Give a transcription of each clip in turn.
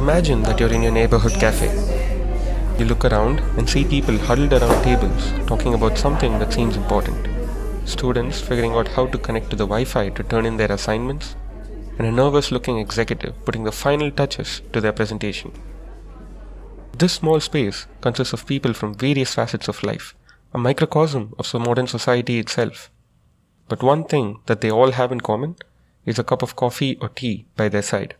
Imagine that you're in your neighborhood cafe. You look around and see people huddled around tables talking about something that seems important. Students figuring out how to connect to the Wi Fi to turn in their assignments, and a nervous looking executive putting the final touches to their presentation. This small space consists of people from various facets of life, a microcosm of modern society itself. But one thing that they all have in common is a cup of coffee or tea by their side.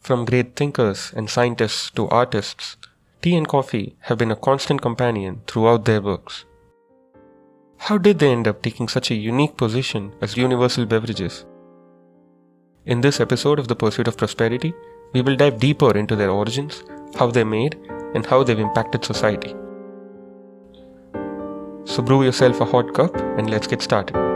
From great thinkers and scientists to artists, tea and coffee have been a constant companion throughout their works. How did they end up taking such a unique position as universal beverages? In this episode of The Pursuit of Prosperity, we will dive deeper into their origins, how they're made, and how they've impacted society. So, brew yourself a hot cup and let's get started.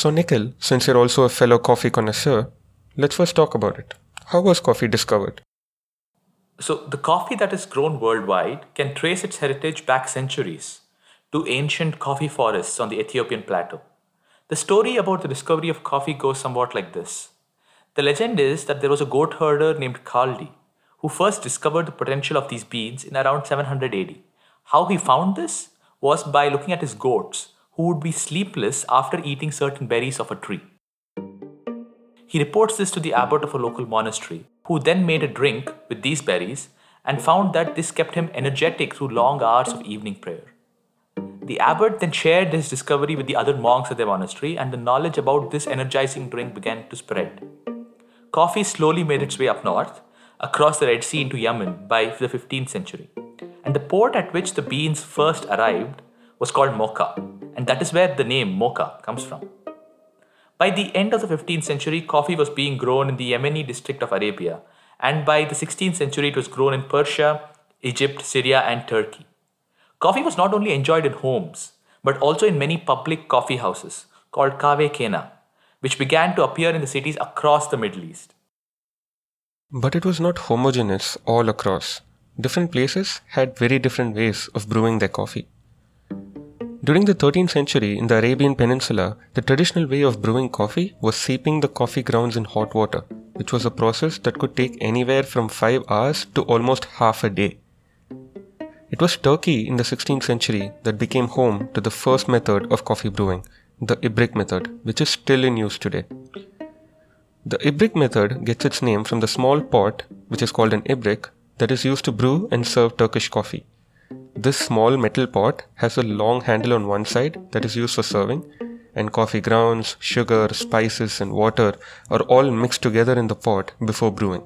So, Nikhil, since you're also a fellow coffee connoisseur, let's first talk about it. How was coffee discovered? So, the coffee that is grown worldwide can trace its heritage back centuries to ancient coffee forests on the Ethiopian plateau. The story about the discovery of coffee goes somewhat like this. The legend is that there was a goat herder named Kaldi who first discovered the potential of these beans in around 700 AD. How he found this was by looking at his goats who would be sleepless after eating certain berries of a tree. He reports this to the abbot of a local monastery, who then made a drink with these berries and found that this kept him energetic through long hours of evening prayer. The abbot then shared his discovery with the other monks at their monastery, and the knowledge about this energizing drink began to spread. Coffee slowly made its way up north, across the Red Sea into Yemen by the 15th century. And the port at which the beans first arrived was called Mocha, and that is where the name Mocha comes from. By the end of the 15th century, coffee was being grown in the Yemeni district of Arabia, and by the 16th century, it was grown in Persia, Egypt, Syria, and Turkey. Coffee was not only enjoyed in homes, but also in many public coffee houses called Kave Kena, which began to appear in the cities across the Middle East. But it was not homogeneous all across. Different places had very different ways of brewing their coffee. During the 13th century in the Arabian Peninsula, the traditional way of brewing coffee was steeping the coffee grounds in hot water, which was a process that could take anywhere from 5 hours to almost half a day. It was Turkey in the 16th century that became home to the first method of coffee brewing, the Ibrik method, which is still in use today. The Ibrik method gets its name from the small pot, which is called an Ibrik, that is used to brew and serve Turkish coffee. This small metal pot has a long handle on one side that is used for serving, and coffee grounds, sugar, spices, and water are all mixed together in the pot before brewing.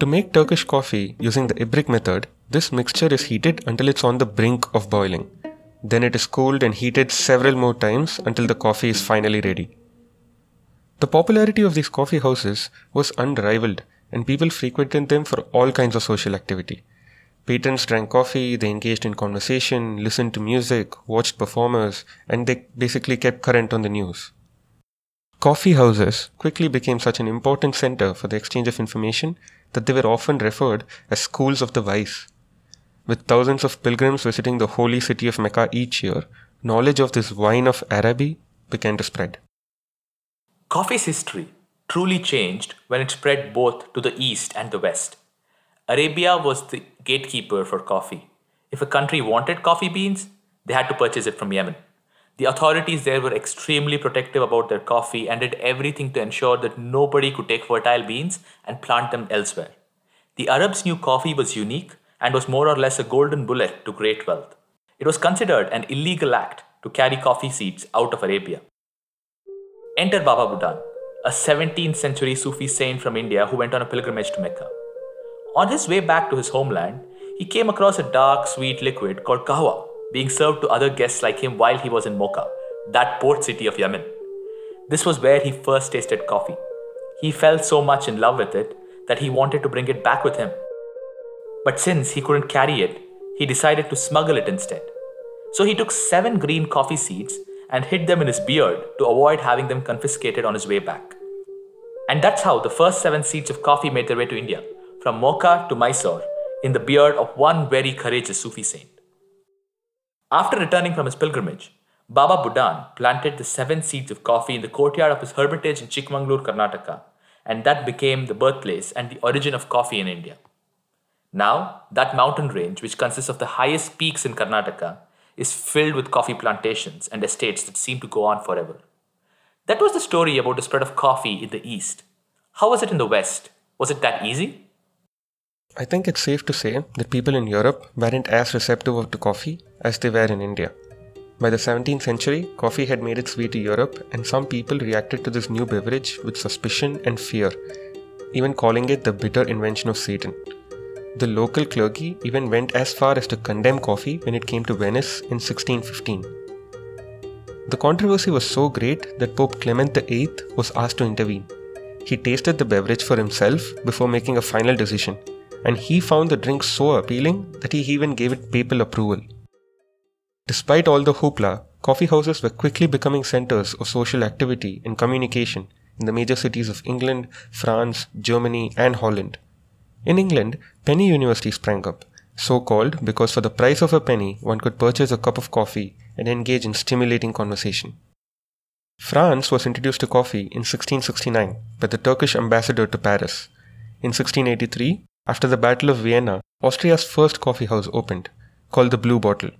To make Turkish coffee using the Ibrik method, this mixture is heated until it's on the brink of boiling. Then it is cooled and heated several more times until the coffee is finally ready. The popularity of these coffee houses was unrivaled, and people frequented them for all kinds of social activity. Patrons drank coffee, they engaged in conversation, listened to music, watched performers, and they basically kept current on the news. Coffee houses quickly became such an important center for the exchange of information that they were often referred as schools of the wise. With thousands of pilgrims visiting the holy city of Mecca each year, knowledge of this wine of Araby began to spread. Coffee's history truly changed when it spread both to the east and the west. Arabia was the gatekeeper for coffee. If a country wanted coffee beans, they had to purchase it from Yemen. The authorities there were extremely protective about their coffee and did everything to ensure that nobody could take fertile beans and plant them elsewhere. The Arabs knew coffee was unique and was more or less a golden bullet to great wealth. It was considered an illegal act to carry coffee seeds out of Arabia. Enter Baba Budan, a 17th century Sufi saint from India who went on a pilgrimage to Mecca. On his way back to his homeland, he came across a dark, sweet liquid called kahwa being served to other guests like him while he was in Mocha, that port city of Yemen. This was where he first tasted coffee. He fell so much in love with it that he wanted to bring it back with him. But since he couldn't carry it, he decided to smuggle it instead. So he took seven green coffee seeds and hid them in his beard to avoid having them confiscated on his way back. And that's how the first seven seeds of coffee made their way to India, from Mocha to Mysore, in the beard of one very courageous Sufi saint. After returning from his pilgrimage, Baba Budan planted the seven seeds of coffee in the courtyard of his hermitage in Chikmagalur, Karnataka, and that became the birthplace and the origin of coffee in India. Now, that mountain range, which consists of the highest peaks in Karnataka, is filled with coffee plantations and estates that seem to go on forever. That was the story about the spread of coffee in the East. How was it in the West? Was it that easy? I think it's safe to say that people in Europe weren't as receptive to coffee as they were in India. By the 17th century, coffee had made its way to Europe, and some people reacted to this new beverage with suspicion and fear, even calling it the bitter invention of Satan. The local clergy even went as far as to condemn coffee when it came to Venice in 1615. The controversy was so great that Pope Clement VIII was asked to intervene. He tasted the beverage for himself before making a final decision, and he found the drink so appealing that he even gave it papal approval. Despite all the hoopla, coffee houses were quickly becoming centers of social activity and communication in the major cities of England, France, Germany, and Holland. In England, penny universities sprang up, so called because for the price of a penny one could purchase a cup of coffee and engage in stimulating conversation. France was introduced to coffee in 1669 by the Turkish ambassador to Paris. In 1683, after the Battle of Vienna, Austria's first coffee house opened, called the Blue Bottle.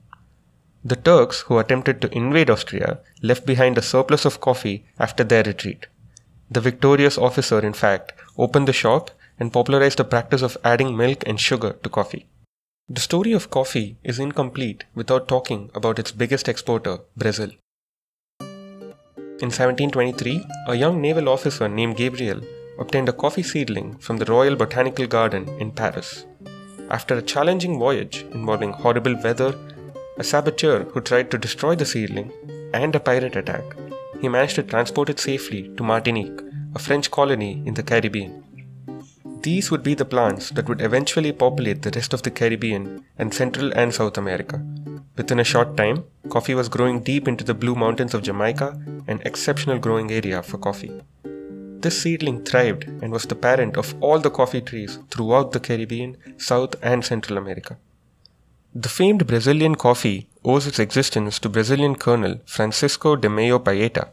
The Turks who attempted to invade Austria left behind a surplus of coffee after their retreat. The victorious officer, in fact, opened the shop and popularized the practice of adding milk and sugar to coffee. The story of coffee is incomplete without talking about its biggest exporter, Brazil. In 1723, a young naval officer named Gabriel obtained a coffee seedling from the Royal Botanical Garden in Paris. After a challenging voyage involving horrible weather, a saboteur who tried to destroy the seedling, and a pirate attack, he managed to transport it safely to Martinique, a French colony in the Caribbean. These would be the plants that would eventually populate the rest of the Caribbean and Central and South America. Within a short time, coffee was growing deep into the Blue Mountains of Jamaica, an exceptional growing area for coffee. This seedling thrived and was the parent of all the coffee trees throughout the Caribbean, South, and Central America. The famed Brazilian coffee owes its existence to Brazilian Colonel Francisco de Melo Palheta,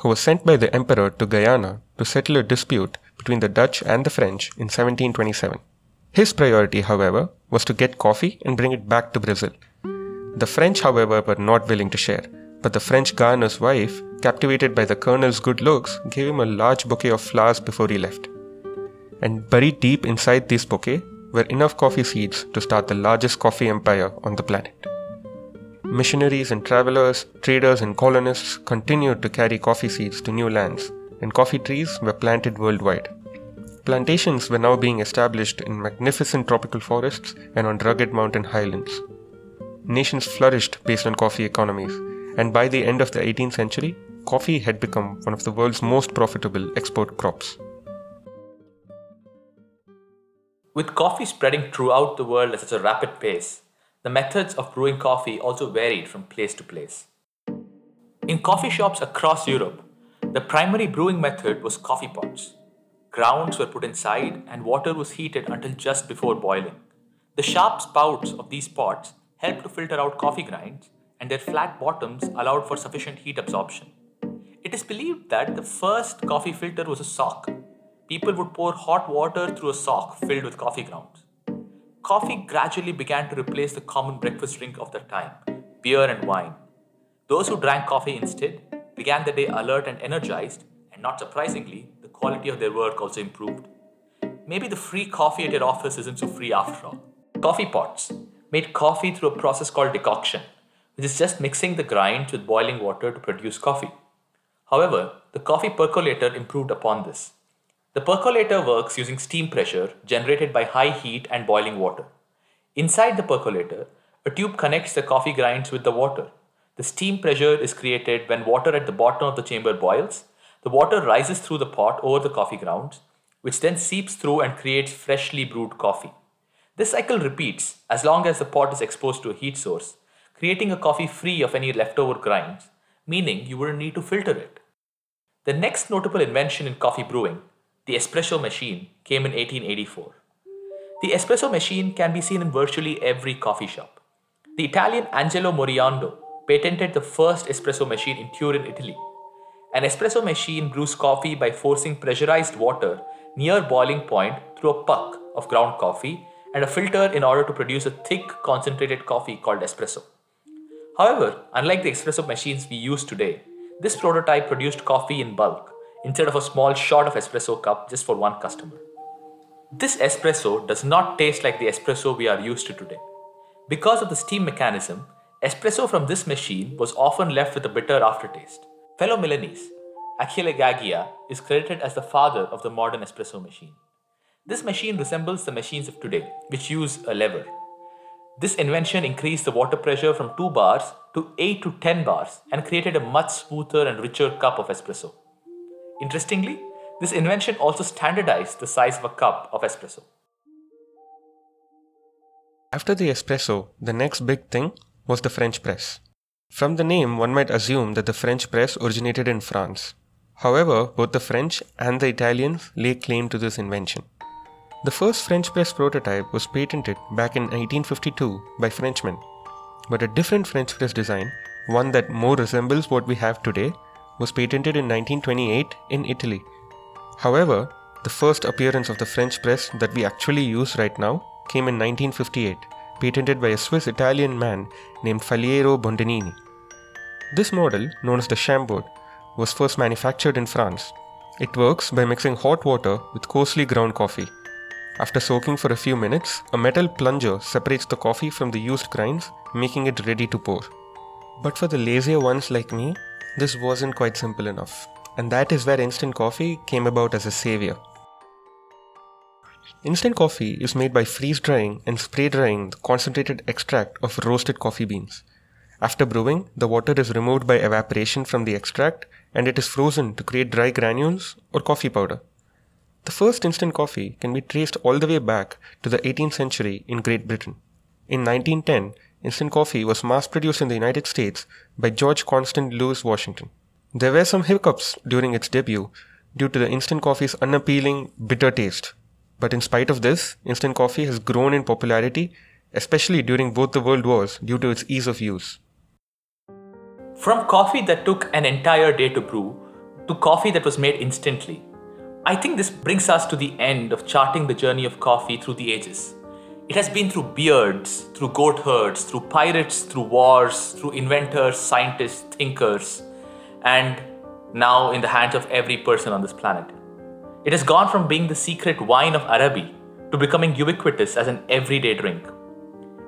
who was sent by the emperor to Guyana to settle a dispute between the Dutch and the French in 1727. His priority, however, was to get coffee and bring it back to Brazil. The French, however, were not willing to share, but the French governor's wife, captivated by the colonel's good looks, gave him a large bouquet of flowers before he left. And buried deep inside this bouquet were enough coffee seeds to start the largest coffee empire on the planet. Missionaries and travelers, traders and colonists continued to carry coffee seeds to new lands, and coffee trees were planted worldwide. Plantations were now being established in magnificent tropical forests and on rugged mountain highlands. Nations flourished based on coffee economies, and by the end of the 18th century, coffee had become one of the world's most profitable export crops. With coffee spreading throughout the world at such a rapid pace, the methods of brewing coffee also varied from place to place. In coffee shops across Europe, the primary brewing method was coffee pots. Grounds were put inside and water was heated until just before boiling. The sharp spouts of these pots helped to filter out coffee grinds, and their flat bottoms allowed for sufficient heat absorption. It is believed that the first coffee filter was a sock. People would pour hot water through a sock filled with coffee grounds. Coffee gradually began to replace the common breakfast drink of that time, beer and wine. Those who drank coffee instead began the day alert and energized, and not surprisingly, the quality of their work also improved. Maybe the free coffee at your office isn't so free after all. Coffee pots made coffee through a process called decoction, which is just mixing the grinds with boiling water to produce coffee. However, the coffee percolator improved upon this. The percolator works using steam pressure generated by high heat and boiling water. Inside the percolator, a tube connects the coffee grinds with the water the steam pressure is created when water at the bottom of the chamber boils. The water rises through the pot over the coffee grounds, which then seeps through and creates freshly brewed coffee. This cycle repeats as long as the pot is exposed to a heat source, creating a coffee free of any leftover grinds, meaning you wouldn't need to filter it. The next notable invention in coffee brewing, the espresso machine, came in 1884. The espresso machine can be seen in virtually every coffee shop. The Italian Angelo Moriondo patented the first espresso machine in Turin, Italy. An espresso machine brews coffee by forcing pressurized water near boiling point through a puck of ground coffee and a filter in order to produce a thick concentrated coffee called espresso. However, unlike the espresso machines we use today, this prototype produced coffee in bulk instead of a small shot of espresso cup just for one customer. This espresso does not taste like the espresso we are used to today. Because of the steam mechanism, espresso from this machine was often left with a bitter aftertaste. Fellow Milanese, Achille Gaggia is credited as the father of the modern espresso machine. This machine resembles the machines of today, which use a lever. This invention increased the water pressure from 2 bars to 8 to 10 bars and created a much smoother and richer cup of espresso. Interestingly, this invention also standardized the size of a cup of espresso. After the espresso, the next big thing was the French press. From the name, one might assume that the French press originated in France. However, both the French and the Italians lay claim to this invention. The first French press prototype was patented back in 1852 by Frenchmen, but a different French press design, one that more resembles what we have today, was patented in 1928 in Italy. However, the first appearance of the French press that we actually use right now came in 1958, patented by a Swiss Italian man named Faliero Bondanini. This model, known as the Chambord, was first manufactured in France. It works by mixing hot water with coarsely ground coffee. After soaking for a few minutes, a metal plunger separates the coffee from the used grinds, making it ready to pour. But for the lazier ones like me, this wasn't quite simple enough. And that is where instant coffee came about as a savior. Instant coffee is made by freeze drying and spray drying the concentrated extract of roasted coffee beans. After brewing, the water is removed by evaporation from the extract and it is frozen to create dry granules or coffee powder. The first instant coffee can be traced all the way back to the 18th century in Great Britain. In 1910, instant coffee was mass produced in the United States by George Constant Louis Washington. There were some hiccups during its debut due to the instant coffee's unappealing, bitter taste. But in spite of this, instant coffee has grown in popularity, especially during both the world wars due to its ease of use. From coffee that took an entire day to brew to coffee that was made instantly, I think this brings us to the end of charting the journey of coffee through the ages. It has been through beards, through goat herds, through pirates, through wars, through inventors, scientists, thinkers, and now in the hands of every person on this planet. It has gone from being the secret wine of Araby to becoming ubiquitous as an everyday drink.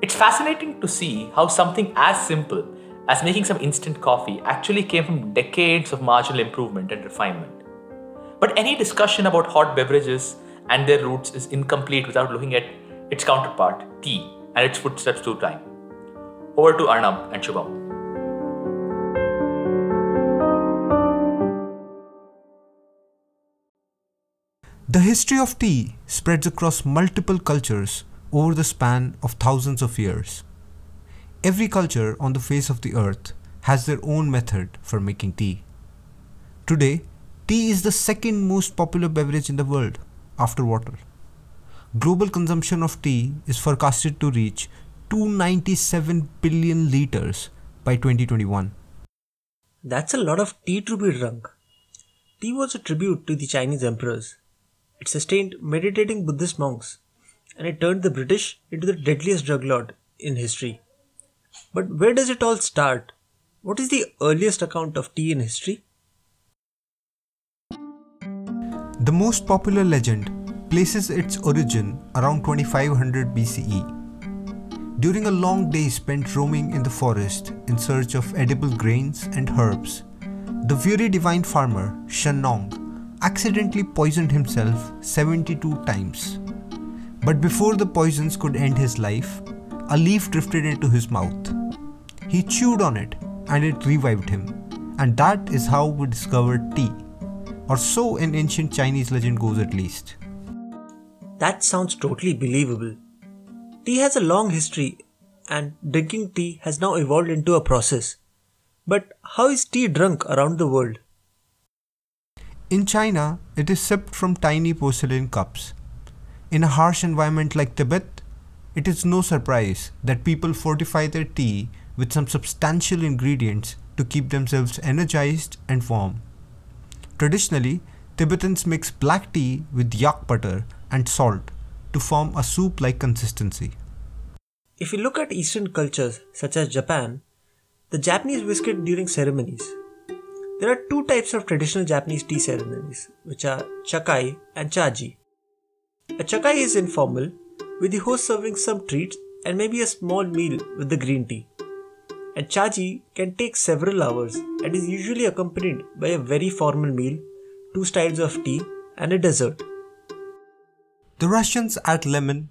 It's fascinating to see how something as simple as making some instant coffee actually came from decades of marginal improvement and refinement. But any discussion about hot beverages and their roots is incomplete without looking at its counterpart, tea, and its footsteps through time. Over to Arnab and Shubham. The history of tea spreads across multiple cultures over the span of thousands of years. Every culture on the face of the earth has their own method for making tea. Today, tea is the second most popular beverage in the world after water. Global consumption of tea is forecasted to reach 297 billion liters by 2021. That's a lot of tea to be drunk. Tea was a tribute to the Chinese emperors. It sustained meditating Buddhist monks, and it turned the British into the deadliest drug lord in history. But where does it all start? What is the earliest account of tea in history? The most popular legend places its origin around 2500 BCE. During a long day spent roaming in the forest in search of edible grains and herbs, the weary divine farmer, Shen Nong, accidentally poisoned himself 72 times. But before the poisons could end his life, a leaf drifted into his mouth. He chewed on it and it revived him. And that is how we discovered tea. Or so an ancient Chinese legend goes at least. That sounds totally believable. Tea has a long history, and drinking tea has now evolved into a process. But how is tea drunk around the world? In China, it is sipped from tiny porcelain cups. in a harsh environment like Tibet, it is no surprise that people fortify their tea with some substantial ingredients to keep themselves energized and warm. Traditionally, Tibetans mix black tea with yak butter and salt to form a soup like consistency. If you look at Eastern cultures such as Japan, the Japanese whisk it during ceremonies. There are two types of traditional Japanese tea ceremonies, which are chakai and chaji. A chakai is informal, with the host serving some treats and maybe a small meal with the green tea. And chaji can take several hours and is usually accompanied by a very formal meal, two styles of tea, and a dessert. The Russians add lemon,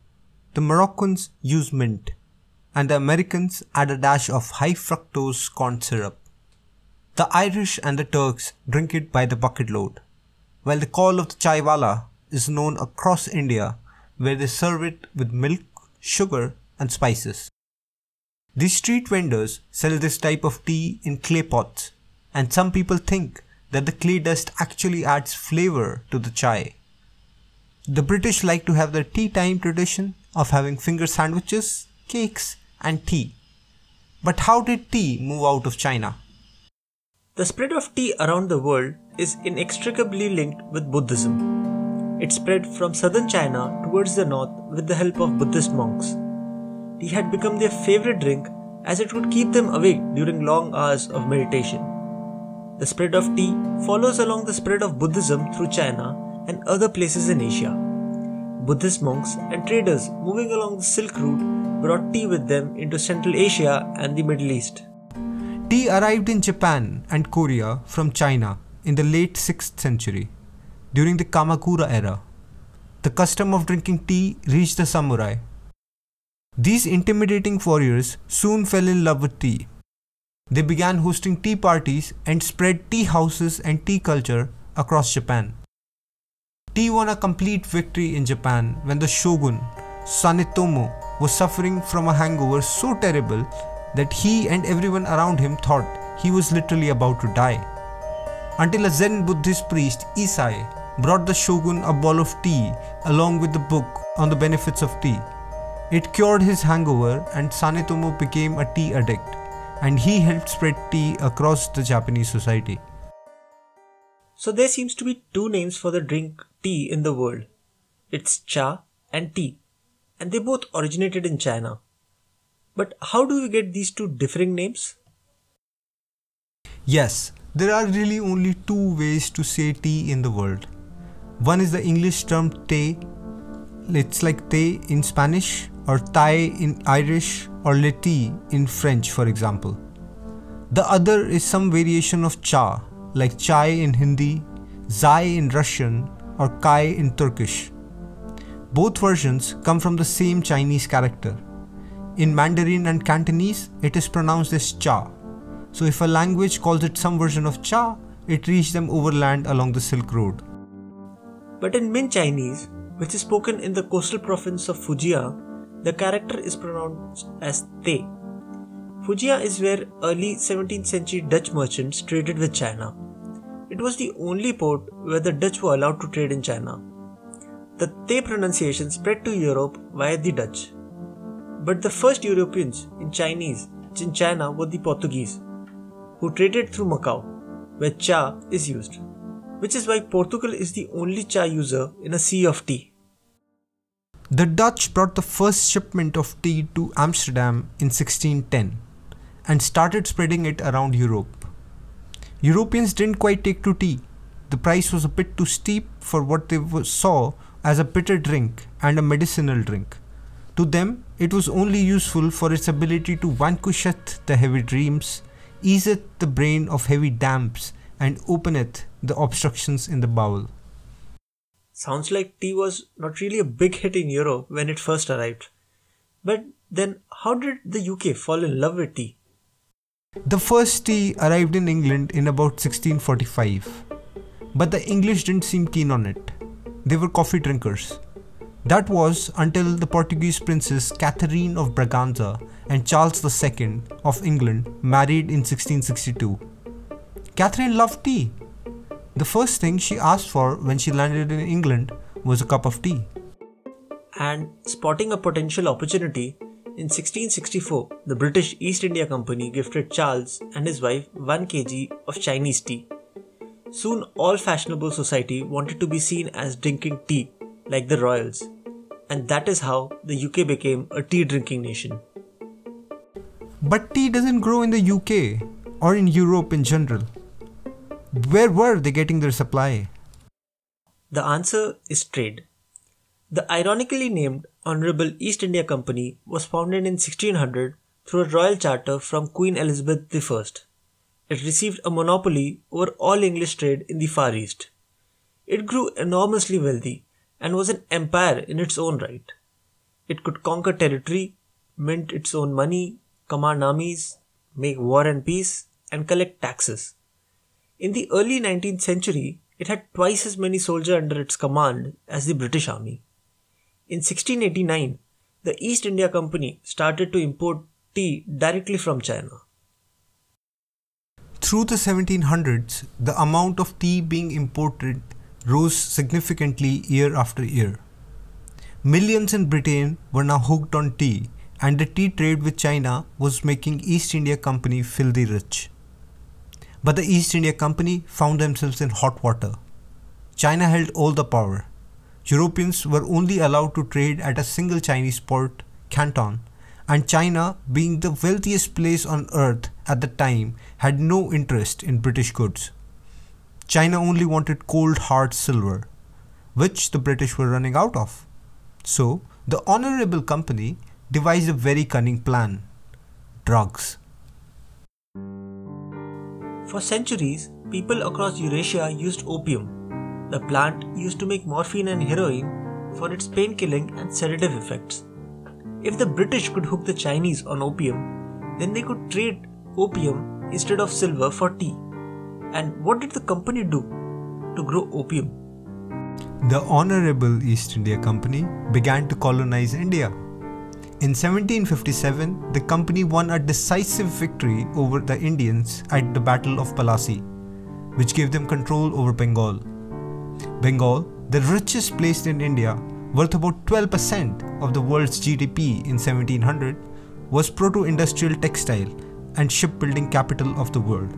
the Moroccans use mint, and the Americans add a dash of high fructose corn syrup. The Irish and the Turks drink it by the bucket load, while the call of the chaiwala is known across India where they serve it with milk, sugar, and spices. These street vendors sell this type of tea in clay pots, and some people think that the clay dust actually adds flavor to the chai. The British like to have their tea time tradition of having finger sandwiches, cakes, and tea. But how did tea move out of China? The spread of tea around the world is inextricably linked with Buddhism. It spread from southern China towards the north with the help of Buddhist monks. Tea had become their favorite drink as it would keep them awake during long hours of meditation. The spread of tea follows along the spread of Buddhism through China and other places in Asia. Buddhist monks and traders moving along the Silk Route brought tea with them into Central Asia and the Middle East. Tea arrived in Japan and Korea from China in the late 6th century during the Kamakura era. The custom of drinking tea reached the samurai. These intimidating warriors soon fell in love with tea. They began hosting tea parties and spread tea houses and tea culture across Japan. Tea won a complete victory in Japan when the shogun, Sanetomo, was suffering from a hangover so terrible that he and everyone around him thought he was literally about to die. Until a Zen Buddhist priest, Eisai, brought the shogun a bowl of tea along with the book on the benefits of tea. It cured his hangover and Sanetomo became a tea addict and he helped spread tea across the Japanese society. So there seems to be two names for the drink tea in the world. It's cha and tea, and they both originated in China. But how do we get these two differing names? Yes, there are really only two ways to say tea in the world. One is the English term te, it's like te in Spanish, or tai in Irish, or leti in French, for example. The other is some variation of cha, like chai in Hindi, zai in Russian, or kai in Turkish. Both versions come from the same Chinese character. In Mandarin and Cantonese, it is pronounced as cha. So if a language calls it some version of cha, it reached them overland along the Silk Road. But in Min Chinese, which is spoken in the coastal province of Fujia, the character is pronounced as te. Fujia is where early 17th century Dutch merchants traded with China. It was the only port where the Dutch were allowed to trade in China. The Te pronunciation spread to Europe via the Dutch. But the first Europeans in Chinese in China were the Portuguese, who traded through Macau, where cha is used, which is why Portugal is the only cha user in a sea of tea. The Dutch brought the first shipment of tea to Amsterdam in 1610 and started spreading it around Europe. Europeans didn't quite take to tea. The price was a bit too steep for what they saw as a bitter drink and a medicinal drink. To them, it was only useful for its ability to vanquisheth the heavy dreams, easeth the brain of heavy damps, and openeth the obstructions in the bowel. Sounds like tea was not really a big hit in Europe when it first arrived. But then, how did the UK fall in love with tea? The first tea arrived in England in about 1645, but the English didn't seem keen on it. They were coffee drinkers. That was until the Portuguese princess Catherine of Braganza and Charles II of England married in 1662. Catherine loved tea. The first thing she asked for when she landed in England was a cup of tea. and spotting a potential opportunity, in 1664 the British East India Company gifted Charles and his wife 1 kg of Chinese tea. Soon all fashionable society wanted to be seen as drinking tea like the royals, and that is how the UK became a tea drinking nation. But tea doesn't grow in the UK or in Europe in general. Where were they getting their supply? The answer is trade. The ironically named Honourable East India Company was founded in 1600 through a royal charter from Queen Elizabeth I. It received a monopoly over all English trade in the Far East. It grew enormously wealthy and was an empire in its own right. It could conquer territory, mint its own money, command armies, make war and peace, and collect taxes. In the early 19th century, it had twice as many soldiers under its command as the British Army. In 1689, the East India Company started to import tea directly from China. Through the 1700s, the amount of tea being imported rose significantly year after year. Millions in Britain were now hooked on tea, and the tea trade with China was making East India Company filthy rich. But the East India Company found themselves in hot water. China held all the power. Europeans were only allowed to trade at a single Chinese port, Canton, and China, being the wealthiest place on earth at the time, had no interest in British goods. China only wanted cold hard silver, which the British were running out of. So, the Honorable Company devised a very cunning plan drugs. For centuries, people across Eurasia used opium. The plant used to make morphine and heroin for its pain killing and sedative effects. If the British could hook the Chinese on opium, then they could trade opium instead of silver for tea. And what did the company do to grow opium? The Honorable East India Company began to colonize India. In 1757, the company won a decisive victory over the Indians at the Battle of Plassey, which gave them control over Bengal. Bengal, the richest place in India, worth about 12% of the world's GDP in 1700, was proto-industrial textile and shipbuilding capital of the world.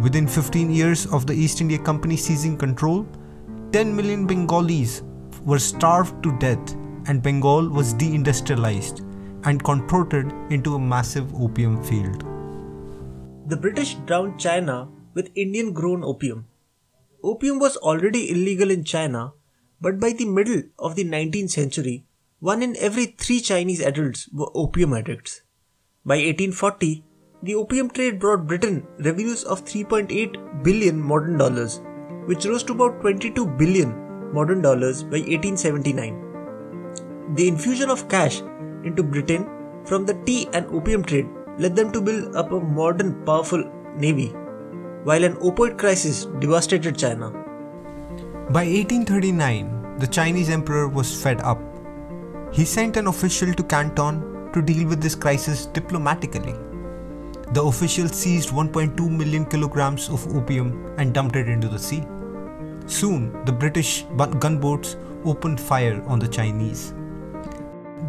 Within 15 years of the East India Company seizing control, 10 million Bengalis were starved to death and Bengal was deindustrialized and contorted into a massive opium field. The British drowned China with Indian grown opium. Opium was already illegal in China, but by the middle of the 19th century, one in every three Chinese adults were opium addicts. By 1840, the opium trade brought Britain revenues of 3.8 billion modern dollars, which rose to about 22 billion modern dollars by 1879. The infusion of cash into Britain from the tea and opium trade led them to build up a modern, powerful navy, while an opioid crisis devastated China. By 1839, the Chinese emperor was fed up. He sent an official to Canton to deal with this crisis diplomatically. The official seized 1.2 million kilograms of opium and dumped it into the sea. Soon, the British gunboats opened fire on the Chinese.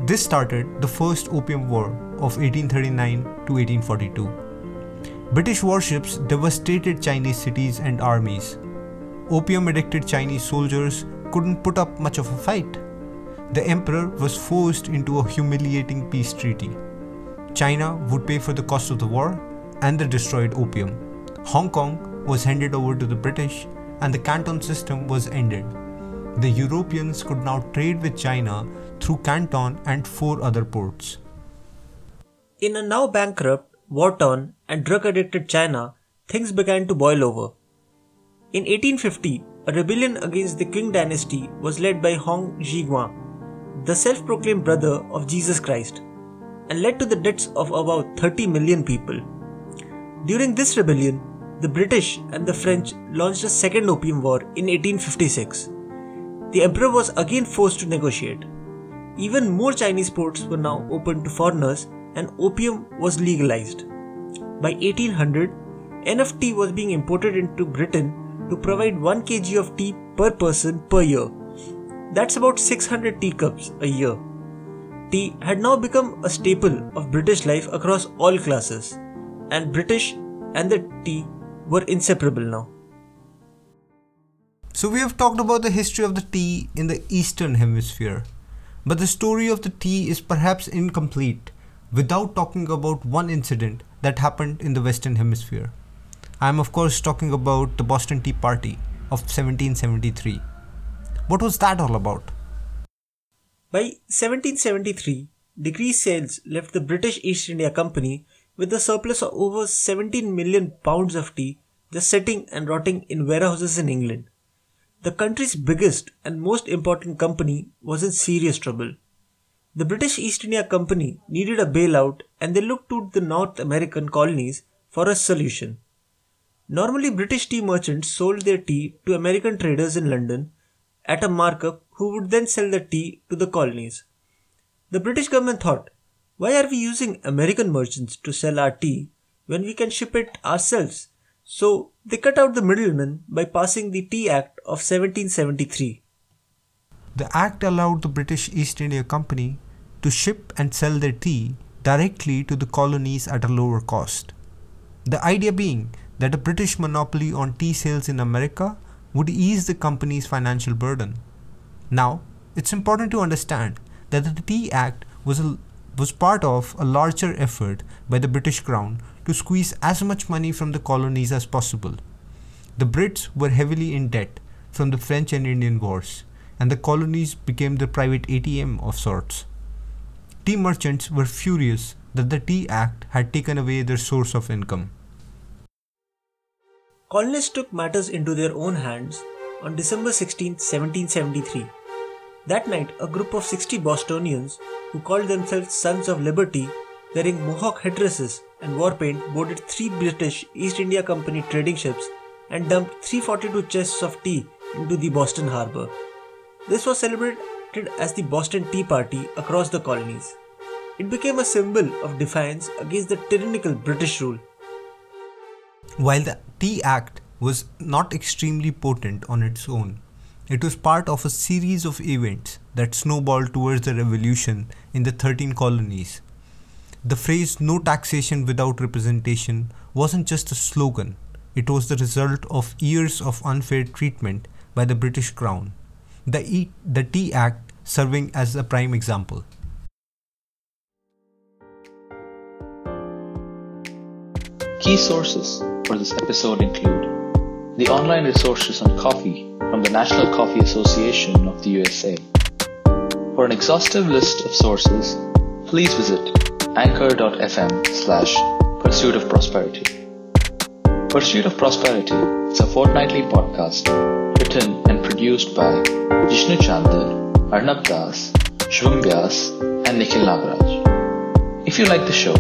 This started the First Opium War of 1839 to 1842. British warships devastated Chinese cities and armies. Opium addicted Chinese soldiers couldn't put up much of a fight. The emperor was forced into a humiliating peace treaty. China would pay for the cost of the war and the destroyed opium. Hong Kong was handed over to the British and the Canton system was ended. The Europeans could now trade with China through Canton and four other ports. In a now bankrupt, war torn, and drug addicted China, things began to boil over. In 1850, a rebellion against the Qing dynasty was led by Hong Xiuquan, the self proclaimed brother of Jesus Christ, and led to the deaths of about 30 million people. During this rebellion, the British and the French launched a second opium war in 1856. The emperor was again forced to negotiate. Even more Chinese ports were now open to foreigners and opium was legalized. By 1800, enough tea was being imported into Britain to provide 1 kg of tea per person per year. That's about 600 teacups a year. Tea had now become a staple of British life across all classes, and British and the tea were inseparable now. So, we have talked about the history of the tea in the Eastern Hemisphere, but the story of the tea is perhaps incomplete without talking about one incident that happened in the Western Hemisphere. I am, of course, talking about the Boston Tea Party of 1773. What was that all about? By 1773, decreased sales left the British East India Company with a surplus of over 17 million pounds of tea just sitting and rotting in warehouses in England. The country's biggest and most important company was in serious trouble. The British East India Company needed a bailout and they looked to the North American colonies for a solution. Normally, British tea merchants sold their tea to American traders in London at a markup who would then sell the tea to the colonies. The British government thought, why are we using American merchants to sell our tea when we can ship it ourselves? So they cut out the middlemen by passing the Tea Act of 1773. The act allowed the British East India Company to ship and sell their tea directly to the colonies at a lower cost. The idea being that a British monopoly on tea sales in America would ease the company's financial burden. Now, it's important to understand that the Tea Act was, a, was part of a larger effort by the British Crown to squeeze as much money from the colonies as possible. The Brits were heavily in debt from the French and Indian Wars, and the colonies became the private ATM of sorts. Tea merchants were furious that the Tea Act had taken away their source of income. Colonists took matters into their own hands on December 16, 1773. That night, a group of 60 Bostonians who called themselves Sons of Liberty, wearing mohawk headdresses and war paint, boarded three British East India Company trading ships and dumped 342 chests of tea into the Boston harbor. This was celebrated as the Boston Tea Party across the colonies. It became a symbol of defiance against the tyrannical British rule. While the Tea Act was not extremely potent on its own, it was part of a series of events that snowballed towards the revolution in the 13 colonies. The phrase no taxation without representation wasn't just a slogan, it was the result of years of unfair treatment by the British Crown. The, e- the Tea Act serving as a prime example. Key sources for this episode include the online resources on coffee from the National Coffee Association of the USA. For an exhaustive list of sources, please visit anchor.fm slash pursuit of prosperity. Pursuit of Prosperity is a fortnightly podcast written and produced by Vishnu Chandar, Arnab Das, Shubham Vyas, and Nikhil Nagaraj. If you like the show,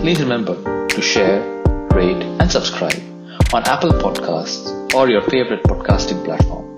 please remember to share, rate, and subscribe on Apple Podcasts or your favorite podcasting platform.